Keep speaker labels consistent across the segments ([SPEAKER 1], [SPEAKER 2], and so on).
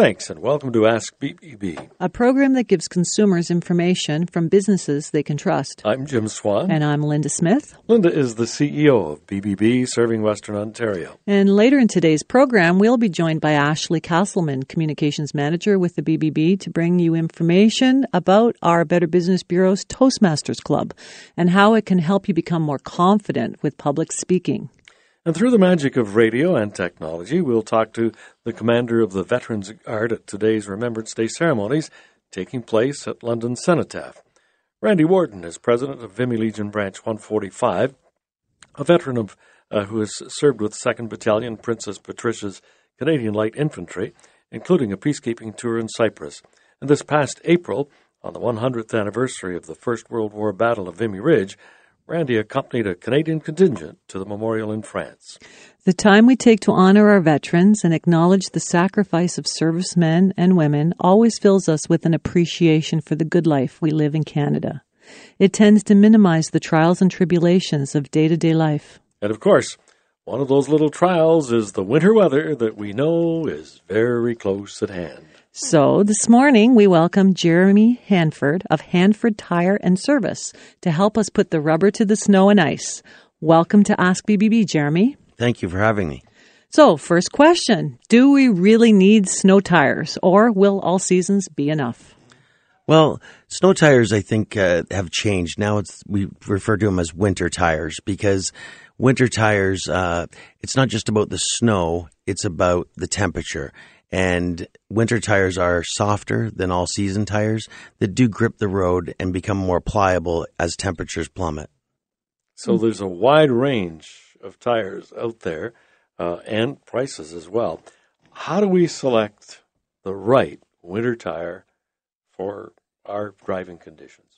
[SPEAKER 1] Thanks, and welcome to Ask BBB.
[SPEAKER 2] a program that gives consumers information from businesses they can trust.
[SPEAKER 1] I'm Jim Swan.
[SPEAKER 2] And I'm Linda Smith.
[SPEAKER 1] Linda is the CEO of BBB, serving Western Ontario.
[SPEAKER 2] And later in today's program, we'll be joined by Ashley Castleman, Communications Manager with the BBB, to bring you information about our Better Business Bureau's Toastmasters Club and how it can help you become more confident with public speaking.
[SPEAKER 1] And through the magic of radio and technology, we'll talk to the commander of the Veterans Guard at today's Remembrance Day ceremonies taking place at London Cenotaph. Randy Wharton is president of Vimy Legion Branch 145, a veteran of uh, who has served with 2nd Battalion Princess Patricia's Canadian Light Infantry, including a peacekeeping tour in Cyprus. And this past April, on the 100th anniversary of the First World War Battle of Vimy Ridge, Randy accompanied a Canadian contingent to the memorial in France.
[SPEAKER 2] The time we take to honor our veterans and acknowledge the sacrifice of servicemen and women always fills us with an appreciation for the good life we live in Canada. It tends to minimize the trials and tribulations of day to day life.
[SPEAKER 1] And of course, one of those little trials is the winter weather that we know is very close at hand.
[SPEAKER 2] So this morning we welcome Jeremy Hanford of Hanford Tire and Service to help us put the rubber to the snow and ice. Welcome to Ask BBB, Jeremy.
[SPEAKER 3] Thank you for having me.
[SPEAKER 2] So, first question Do we really need snow tires, or will all seasons be enough?
[SPEAKER 3] Well, snow tires, I think, uh, have changed. Now it's we refer to them as winter tires because winter tires, uh, it's not just about the snow; it's about the temperature. And winter tires are softer than all season tires that do grip the road and become more pliable as temperatures plummet.
[SPEAKER 1] So there's a wide range of tires out there uh, and prices as well. How do we select the right winter tire for our driving conditions?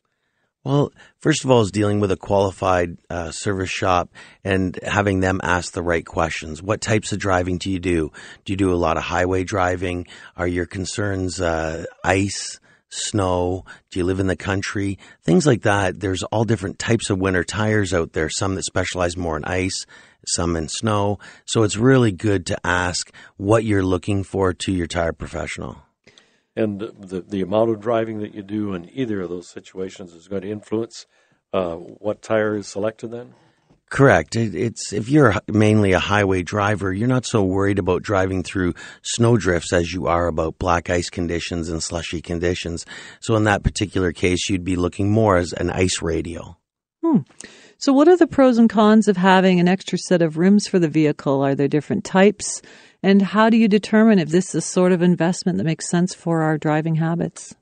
[SPEAKER 3] Well, first of all, is dealing with a qualified uh, service shop and having them ask the right questions. What types of driving do you do? Do you do a lot of highway driving? Are your concerns uh, ice, snow? Do you live in the country? Things like that. There's all different types of winter tires out there. Some that specialize more in ice, some in snow. So it's really good to ask what you're looking for to your tire professional
[SPEAKER 1] and the the amount of driving that you do in either of those situations is going to influence uh, what tire is selected. Then,
[SPEAKER 3] correct. It's if you're mainly a highway driver, you're not so worried about driving through snow drifts as you are about black ice conditions and slushy conditions. So, in that particular case, you'd be looking more as an ice radial.
[SPEAKER 2] Hmm. So, what are the pros and cons of having an extra set of rims for the vehicle? Are there different types? And how do you determine if this is the sort of investment that makes sense for our driving habits?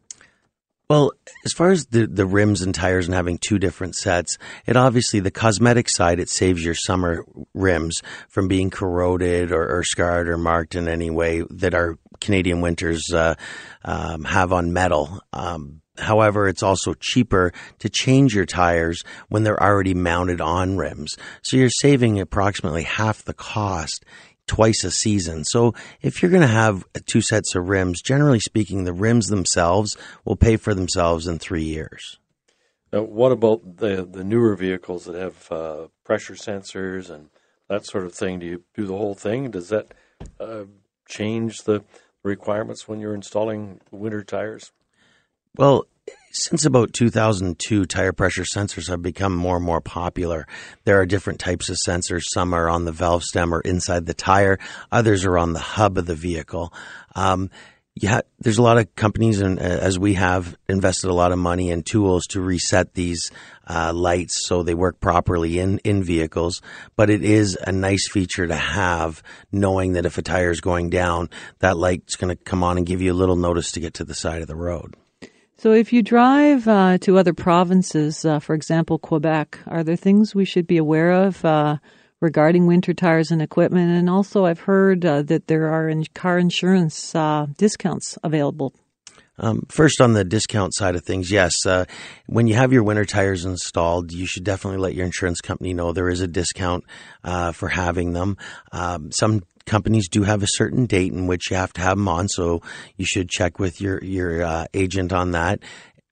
[SPEAKER 3] Well, as far as the, the rims and tires and having two different sets, it obviously, the cosmetic side, it saves your summer rims from being corroded or, or scarred or marked in any way that our Canadian winters uh, um, have on metal. Um, However, it's also cheaper to change your tires when they're already mounted on rims. So you're saving approximately half the cost twice a season. So if you're going to have two sets of rims, generally speaking, the rims themselves will pay for themselves in three years.
[SPEAKER 1] Now, what about the the newer vehicles that have uh, pressure sensors and that sort of thing? Do you do the whole thing? Does that uh, change the requirements when you're installing winter tires?
[SPEAKER 3] Well, since about 2002, tire pressure sensors have become more and more popular. There are different types of sensors. Some are on the valve stem or inside the tire. Others are on the hub of the vehicle. Um, yeah, there's a lot of companies, and uh, as we have invested a lot of money in tools to reset these uh, lights so they work properly in in vehicles. But it is a nice feature to have, knowing that if a tire is going down, that light's going to come on and give you a little notice to get to the side of the road.
[SPEAKER 2] So, if you drive uh, to other provinces, uh, for example, Quebec, are there things we should be aware of uh, regarding winter tires and equipment? And also, I've heard uh, that there are in car insurance uh, discounts available.
[SPEAKER 3] Um, first, on the discount side of things, yes. Uh, when you have your winter tires installed, you should definitely let your insurance company know there is a discount for having them. Um, some companies do have a certain date in which you have to have them on, so you should check with your your uh, agent on that.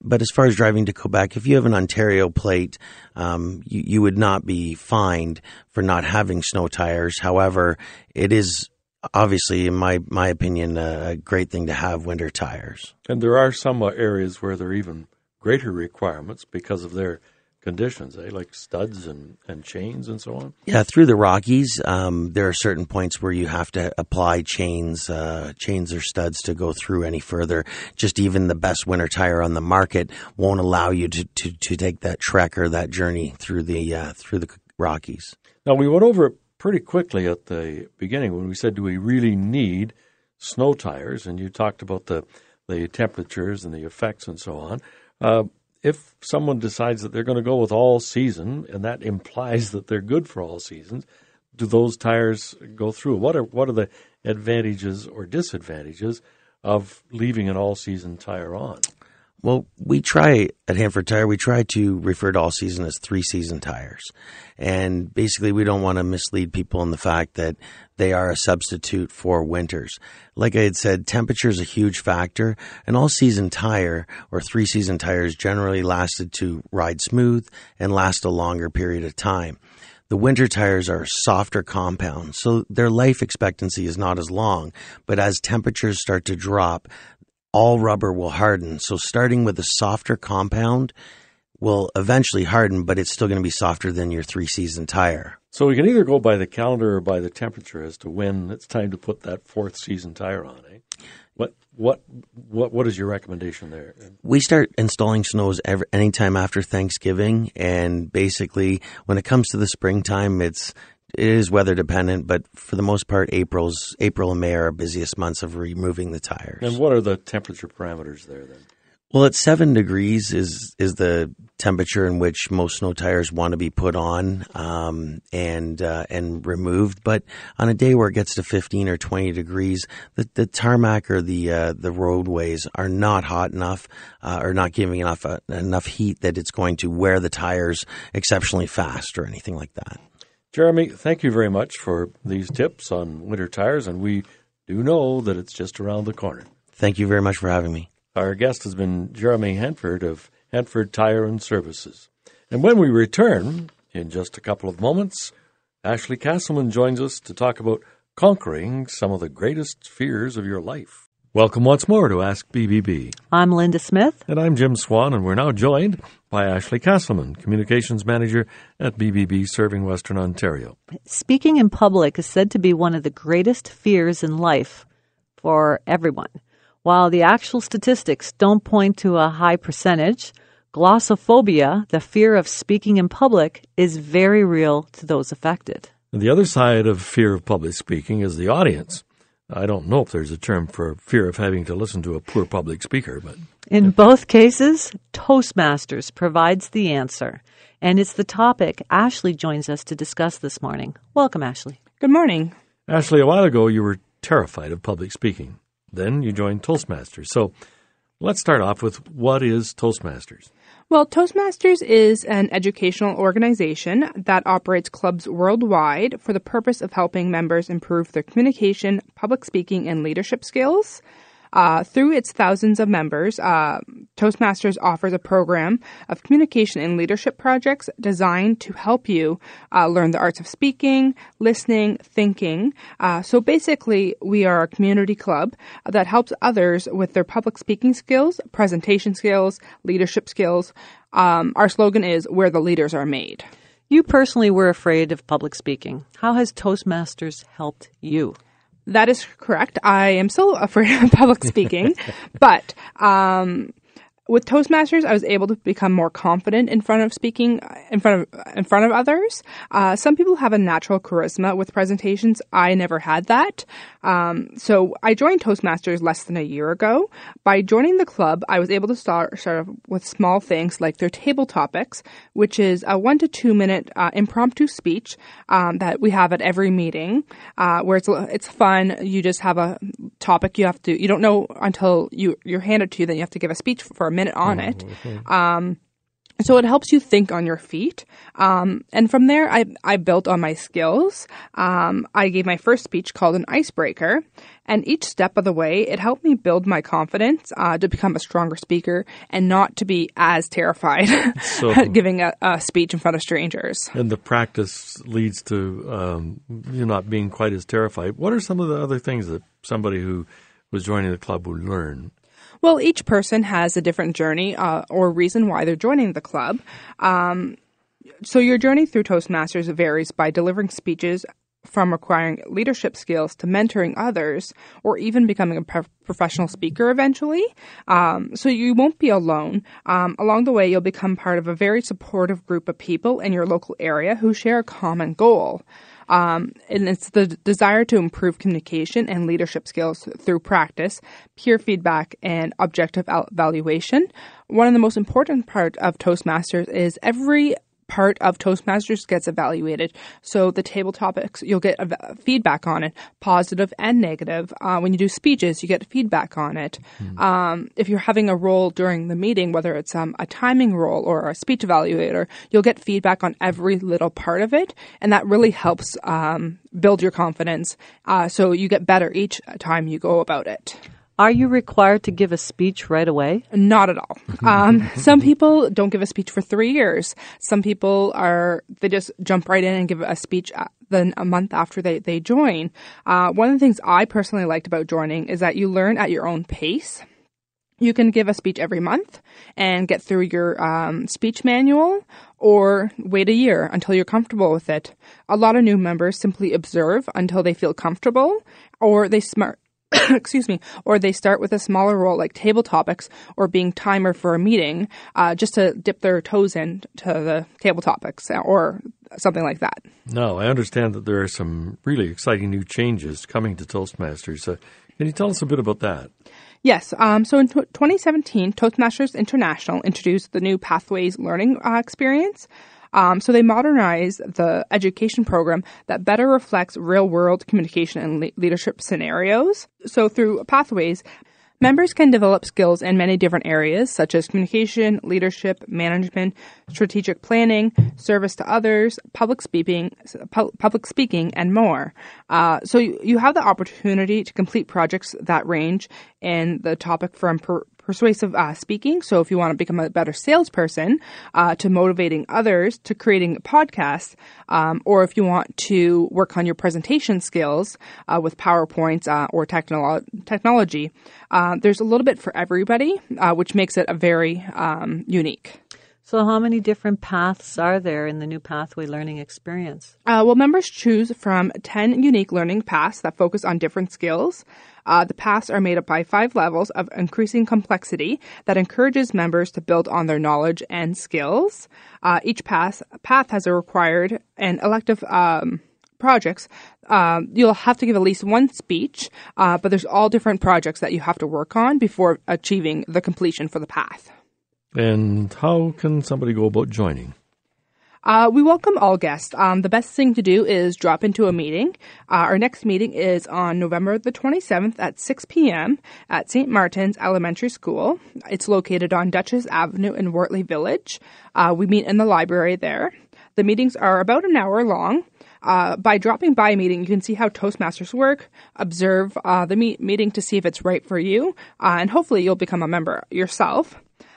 [SPEAKER 3] But as far as driving to Quebec, if you have an Ontario plate, um, you, you would not be fined for not having snow tires. However, it is obviously, in my my opinion, a great thing to have winter tires.
[SPEAKER 1] And there are some areas where there are even greater requirements because of their conditions, eh? like studs and, and chains and so on?
[SPEAKER 3] Yeah, through the Rockies, um, there are certain points where you have to apply chains, uh, chains or studs to go through any further. Just even the best winter tire on the market won't allow you to, to, to take that trek or that journey through the uh, through the Rockies.
[SPEAKER 1] Now we went over it pretty quickly at the beginning when we said, do we really need snow tires? And you talked about the the temperatures and the effects and so on. Uh, if someone decides that they're going to go with all season, and that implies that they're good for all seasons, do those tires go through? What are what are the advantages or disadvantages of leaving an all season tire on?
[SPEAKER 3] Well, we try at Hanford Tire, we try to refer to all season as three season tires. And basically, we don't want to mislead people in the fact that they are a substitute for winters. Like I had said, temperature is a huge factor. An all season tire or three season tires generally lasted to ride smooth and last a longer period of time. The winter tires are softer compounds, so their life expectancy is not as long. But as temperatures start to drop, all rubber will harden. So starting with a softer compound will eventually harden, but it's still going to be softer than your three season tire.
[SPEAKER 1] So we can either go by the calendar or by the temperature as to when it's time to put that fourth season tire on. Eh? What what what what is your recommendation there?
[SPEAKER 3] We start installing snows every anytime after Thanksgiving, and basically when it comes to the springtime, it's it is weather dependent, but for the most part, April's April and May are our busiest months of removing the tires.
[SPEAKER 1] And what are the temperature parameters there then?
[SPEAKER 3] Well, at seven degrees is is the temperature in which most snow tires want to be put on um, and uh, and removed. But on a day where it gets to fifteen or twenty degrees, the, the tarmac or the uh, the roadways are not hot enough uh, or not giving enough uh, enough heat that it's going to wear the tires exceptionally fast or anything like that.
[SPEAKER 1] Jeremy, thank you very much for these tips on winter tires, and we do know that it's just around the corner.
[SPEAKER 3] Thank you very much for having me.
[SPEAKER 1] Our guest has been Jeremy Hanford of Hanford Tire and Services. And when we return, in just a couple of moments, Ashley Castleman joins us to talk about conquering some of the greatest fears of your life. Welcome once more to Ask BBB.
[SPEAKER 2] I'm Linda Smith.
[SPEAKER 1] And I'm Jim Swan, and we're now joined by Ashley Castleman, Communications Manager at BBB serving Western Ontario.
[SPEAKER 2] Speaking in public is said to be one of the greatest fears in life for everyone. While the actual statistics don't point to a high percentage, glossophobia, the fear of speaking in public, is very real to those affected.
[SPEAKER 1] The other side of fear of public speaking is the audience. I don't know if there's a term for fear of having to listen to a poor public speaker, but.
[SPEAKER 2] In both cases, Toastmasters provides the answer. And it's the topic Ashley joins us to discuss this morning. Welcome, Ashley.
[SPEAKER 4] Good morning.
[SPEAKER 1] Ashley, a while ago you were terrified of public speaking. Then you joined Toastmasters. So let's start off with what is Toastmasters?
[SPEAKER 4] Well, Toastmasters is an educational organization that operates clubs worldwide for the purpose of helping members improve their communication, public speaking, and leadership skills. Uh, through its thousands of members, uh, Toastmasters offers a program of communication and leadership projects designed to help you uh, learn the arts of speaking, listening, thinking. Uh, so basically, we are a community club that helps others with their public speaking skills, presentation skills, leadership skills. Um, our slogan is where the leaders are made.
[SPEAKER 2] You personally were afraid of public speaking. How has Toastmasters helped you?
[SPEAKER 4] That is correct. I am still afraid of public speaking, but um, with Toastmasters, I was able to become more confident in front of speaking in front of in front of others. Uh, some people have a natural charisma with presentations. I never had that. Um, so I joined Toastmasters less than a year ago. By joining the club, I was able to start start with small things like their table topics, which is a one to two minute uh, impromptu speech um, that we have at every meeting, uh, where it's it's fun. You just have a topic you have to. You don't know until you you're handed to you. Then you have to give a speech for a minute on it. Mm-hmm. Um, So it helps you think on your feet. Um, and from there, I, I built on my skills. Um, I gave my first speech called an icebreaker. And each step of the way, it helped me build my confidence uh, to become a stronger speaker and not to be as terrified
[SPEAKER 1] So-
[SPEAKER 4] at giving a, a speech in front of strangers.
[SPEAKER 1] And the practice leads to um, you not being quite as terrified. What are some of the other things that somebody who was joining the club would learn?
[SPEAKER 4] Well, each person has a different journey uh, or reason why they're joining the club. Um, so your journey through Toastmasters varies by delivering speeches from acquiring leadership skills to mentoring others or even becoming a pro- professional speaker eventually. Um, so you won't be alone. Um, along the way, you'll become part of a very supportive group of people in your local area who share a common goal. Um, and it's the desire to improve communication and leadership skills through practice, peer feedback, and objective evaluation. One of the most important part of Toastmasters is every part of Toastmasters gets evaluated. So the table topics, you'll get feedback on it, positive and negative. Uh, when you do speeches, you get feedback on it. Um, if you're having a role during the meeting, whether it's um, a timing role or a speech evaluator, you'll get feedback on every little part of it, and that really helps um, build your confidence. Uh, so you get better each time you go about it.
[SPEAKER 2] Are you required to give a speech right away?
[SPEAKER 4] Not at all. Um, some people don't give a speech for three years. Some people are they just jump right in and give a speech uh, then a month after they they join. Uh, one of the things I personally liked about joining is that you learn at your own pace. You can give a speech every month and get through your um, speech manual, or wait a year until you're comfortable with it. A lot of new members simply observe until they feel comfortable, or they smart excuse me, or they start with a smaller role like table topics or being timer for a meeting, uh, just to dip their toes in to the table topics or something like that.
[SPEAKER 1] No, I understand that there are some really exciting new changes coming to Toastmasters. Uh, can you tell us a bit about that?
[SPEAKER 4] Yes. Um, so in t- 2017, Toastmasters International introduced the new Pathways Learning uh, experience. Um, so they modernized the education program that better reflects real world communication and le- leadership scenarios. So through Pathways, members can develop skills in many different areas such as communication, leadership, management, strategic planning, service to others, public speaking, pu- public speaking, and more. Uh, so you, you have the opportunity to complete projects that range in the topic from per- persuasive uh, speaking. So if you want to become a better salesperson, uh, to motivating others, to creating podcasts, um, or if you want to work on your presentation skills uh, with PowerPoints uh, or technolo- technology, uh, there's a little bit for everybody, uh, which makes it a very um, unique.
[SPEAKER 2] So, how many different paths are there in the new Pathway Learning Experience?
[SPEAKER 4] Uh, well, members choose from 10 unique learning paths that focus on different skills. Uh, the paths are made up by five levels of increasing complexity that encourages members to build on their knowledge and skills. Uh, each path, path has a required and elective um, projects. Um, you'll have to give at least one speech, uh, but there's all different projects that you have to work on before achieving the completion for the path.
[SPEAKER 1] And how can somebody go about joining?
[SPEAKER 4] Uh, we welcome all guests. Um, the best thing to do is drop into a meeting. Uh, our next meeting is on November the 27th at 6 p.m. at St. Martin's Elementary School. It's located on Duchess Avenue in Wortley Village. Uh, we meet in the library there. The meetings are about an hour long. Uh, by dropping by a meeting, you can see how Toastmasters work, observe uh, the meet- meeting to see if it's right for you, uh, and hopefully you'll become a member yourself.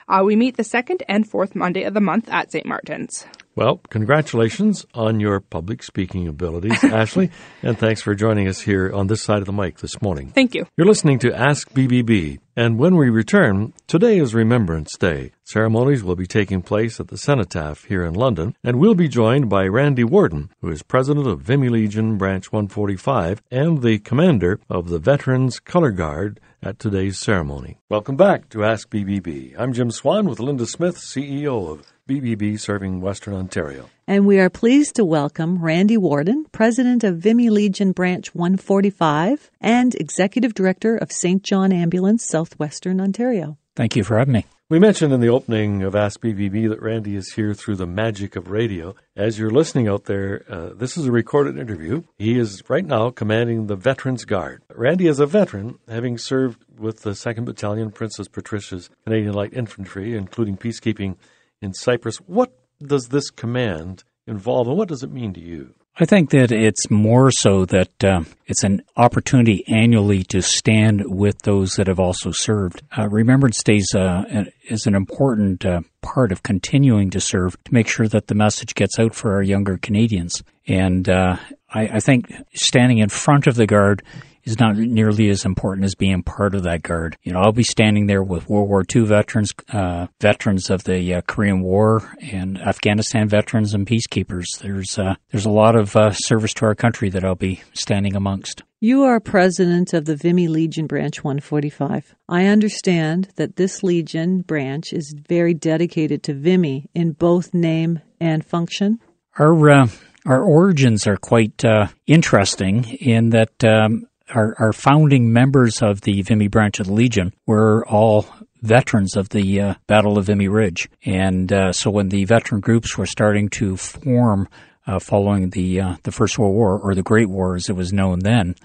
[SPEAKER 4] Uh, we meet the second and fourth Monday of the month at St. Martin's.
[SPEAKER 1] Well, congratulations on your public speaking abilities, Ashley, and thanks for joining us here on this side of the mic this morning.
[SPEAKER 4] Thank you.
[SPEAKER 1] You're listening to Ask BBB, and when we return, today is Remembrance Day. Ceremonies will be taking place at the Cenotaph here in London, and we'll be joined by Randy Warden, who is president of Vimy Legion Branch 145 and the commander of the Veterans Color Guard at today's ceremony. Welcome back to Ask BBB. I'm Jim Swan with Linda Smith, CEO of BBB serving Western Ontario.
[SPEAKER 2] And we are pleased to welcome Randy Warden, President of Vimy Legion Branch 145 and Executive Director of St. John Ambulance, Southwestern Ontario.
[SPEAKER 5] Thank you for having me.
[SPEAKER 1] We mentioned in the opening of Ask BBB that Randy is here through the magic of radio. As you're listening out there, uh, this is a recorded interview. He is right now commanding the Veterans Guard. Randy is a veteran, having served with the 2nd Battalion Princess Patricia's Canadian Light Infantry, including peacekeeping in Cyprus. What does this command involve, and what does it mean to you?
[SPEAKER 5] I think that it's more so that uh, it's an opportunity annually to stand with those that have also served. Uh, Remembrance Days uh, is an important uh, part of continuing to serve to make sure that the message gets out for our younger Canadians. And uh, I, I think standing in front of the guard is not nearly as important as being part of that guard. You know, I'll be standing there with World War II veterans, uh, veterans of the uh, Korean War, and Afghanistan veterans and peacekeepers. There's uh, there's a lot of uh, service to our country that I'll be standing amongst.
[SPEAKER 2] You are president of the Vimy Legion Branch 145. I understand that this Legion branch is very dedicated to Vimy in both name and function.
[SPEAKER 5] Our uh, our origins are quite uh, interesting in that um, our, our founding members of the Vimy branch of the Legion were all veterans of the uh, Battle of Vimy Ridge. And uh, so when the veteran groups were starting to form uh, following the uh, the First World War, or the Great War as it was known then,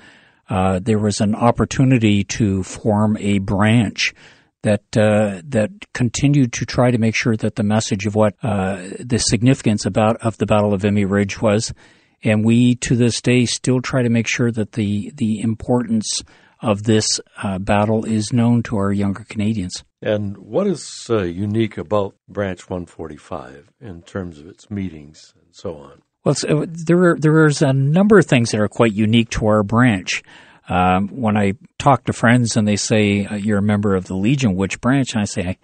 [SPEAKER 5] uh, there was an opportunity to form a branch that uh, that continued to try to make sure that the message of what the significance about of the Battle of Vimy Ridge was and we to this day still try to make sure that the the importance of this uh, battle is known to our younger Canadians.
[SPEAKER 1] And what is uh, unique about Branch 145 in terms of its meetings and so on?
[SPEAKER 5] Well, uh, there are, there's a number of things that are quite unique to our branch. Um, when I talk to friends and they say uh, you're a member of the Legion, which branch? And I say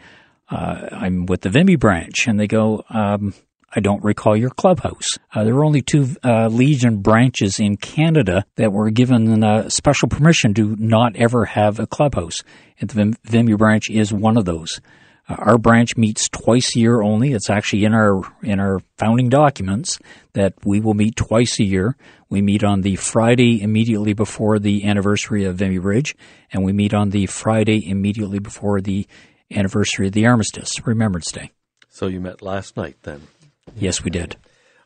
[SPEAKER 5] uh, I'm with the Vimy branch, and they go. Um, I don't recall your clubhouse. Uh, there were only two uh, Legion branches in Canada that were given uh, special permission to not ever have a clubhouse. And the Vimy branch is one of those. Uh, our branch meets twice a year only. It's actually in our in our founding documents that we will meet twice a year. We meet on the Friday immediately before the anniversary of Vimy Ridge, and we meet on the Friday immediately before the anniversary of the Armistice, Remembrance Day.
[SPEAKER 1] So you met last night then?
[SPEAKER 5] Yes, we did.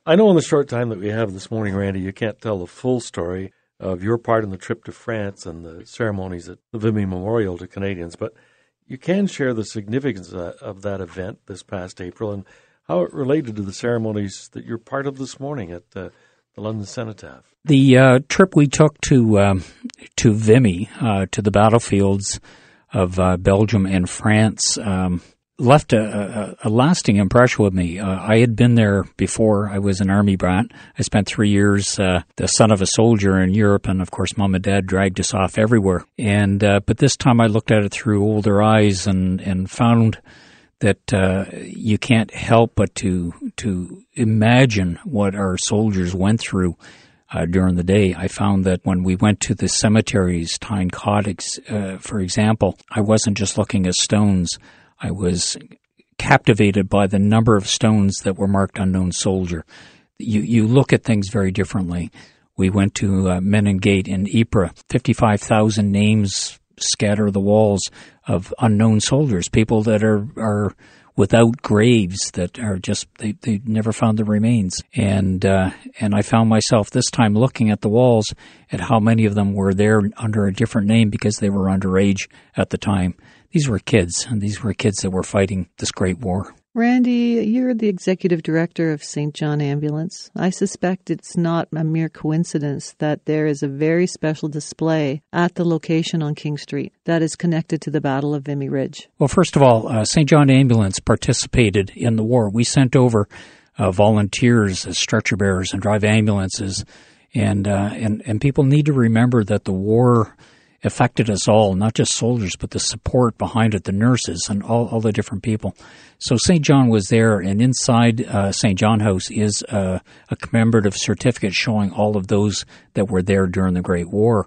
[SPEAKER 1] I know in the short time that we have this morning, Randy, you can't tell the full story of your part in the trip to France and the ceremonies at the Vimy Memorial to Canadians, but you can share the significance of that event this past April and how it related to the ceremonies that you're part of this morning at uh, the London Cenotaph.
[SPEAKER 5] The uh, trip we took to um, to Vimy, uh, to the battlefields of uh, Belgium and France, um, left a, a, a, lasting impression with me. Uh, I had been there before. I was an army brat. I spent three years, uh, the son of a soldier in Europe, and of course, mom and dad dragged us off everywhere. And uh, but this time, I looked at it through older eyes and and found that uh, you can't help but to to imagine what our soldiers went through. Uh, during the day, I found that when we went to the cemeteries, Tyne Cottage, uh, for example, I wasn't just looking at stones. I was captivated by the number of stones that were marked unknown soldier. You you look at things very differently. We went to uh, Menin Gate in Ypres. Fifty-five thousand names scatter the walls of unknown soldiers, people that are are without graves that are just they, they never found the remains and uh, and I found myself this time looking at the walls at how many of them were there under a different name because they were underage at the time these were kids, and these were kids that were fighting this great war.
[SPEAKER 2] Randy, you're the executive director of St. John Ambulance. I suspect it's not a mere coincidence that there is a very special display at the location on King Street that is connected to the Battle of Vimy Ridge.
[SPEAKER 5] Well, first of all, uh, St. John Ambulance participated in the war. We sent over uh, volunteers as stretcher bearers and drive ambulances, and uh, and and people need to remember that the war affected us all, not just soldiers, but the support behind it, the nurses and all, all the different people. So St. John was there, and inside uh, St. John House is uh, a commemorative certificate showing all of those that were there during the Great War.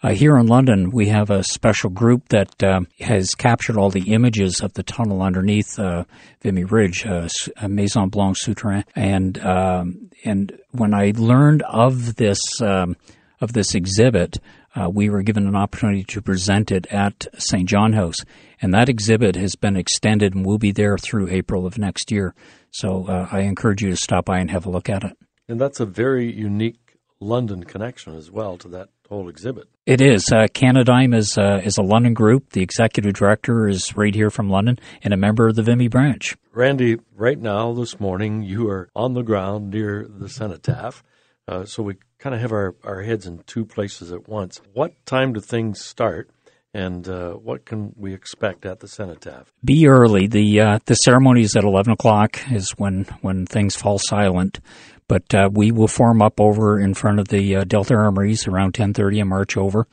[SPEAKER 5] Uh, here in London, we have a special group that uh, has captured all the images of the tunnel underneath uh, Vimy Ridge, uh, Maison Blanche Souterrain, and um, and when I learned of this um, of this exhibit, uh, we were given an opportunity to present it at St. John House. And that exhibit has been extended and will be there through April of next year. So uh, I encourage you to stop by and have a look at it.
[SPEAKER 1] And that's a very unique London connection as well to that whole exhibit.
[SPEAKER 5] It is. Uh, Canadyme is, uh, is a London group. The executive director is right here from London and a member of the Vimy branch.
[SPEAKER 1] Randy, right now, this morning, you are on the ground near the cenotaph. Uh, so we kind of have our, our heads in two places at once. What time do things start? And uh, what can we expect at the cenotaph?
[SPEAKER 5] Be early. The uh, the ceremony is at eleven o'clock. Is when when things fall silent. But uh, we will form up over in front of the uh, Delta Armories around 10:30 and march over,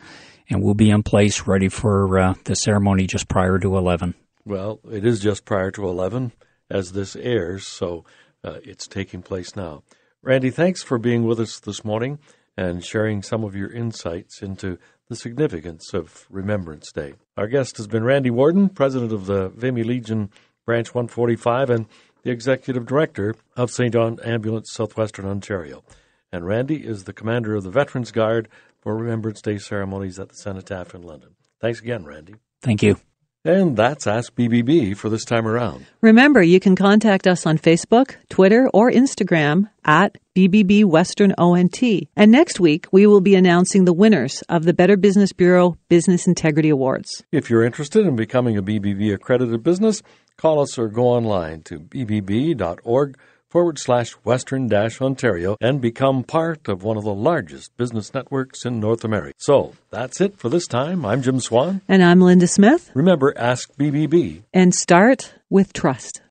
[SPEAKER 5] and we'll be in place ready for uh, the ceremony just prior to 11.
[SPEAKER 1] Well, it is just prior to 11 as this airs, so uh, it's taking place now. Randy, thanks for being with us this morning and sharing some of your insights into the significance of Remembrance Day. Our guest has been Randy Warden, president of the Vimy Legion Branch 145 and the executive director of St. John Ambulance Southwestern Ontario. And Randy is the commander of the Veterans Guard for Remembrance Day ceremonies at the Cenotaph in London. Thanks again, Randy.
[SPEAKER 5] Thank you.
[SPEAKER 1] And that's Ask BBB for this time around.
[SPEAKER 2] Remember, you can contact us on Facebook, Twitter, or Instagram at BBB Western ONT. And next week, we will be announcing the winners of the Better Business Bureau Business Integrity Awards.
[SPEAKER 1] If you're interested in becoming a BBB accredited business, call us or go online to bbb.org forward slash western dash Ontario and become part of one of the largest business networks in North America. So that's it for this time. I'm Jim Swan.
[SPEAKER 2] And I'm Linda Smith.
[SPEAKER 1] Remember, ask BBB.
[SPEAKER 2] And start with trust.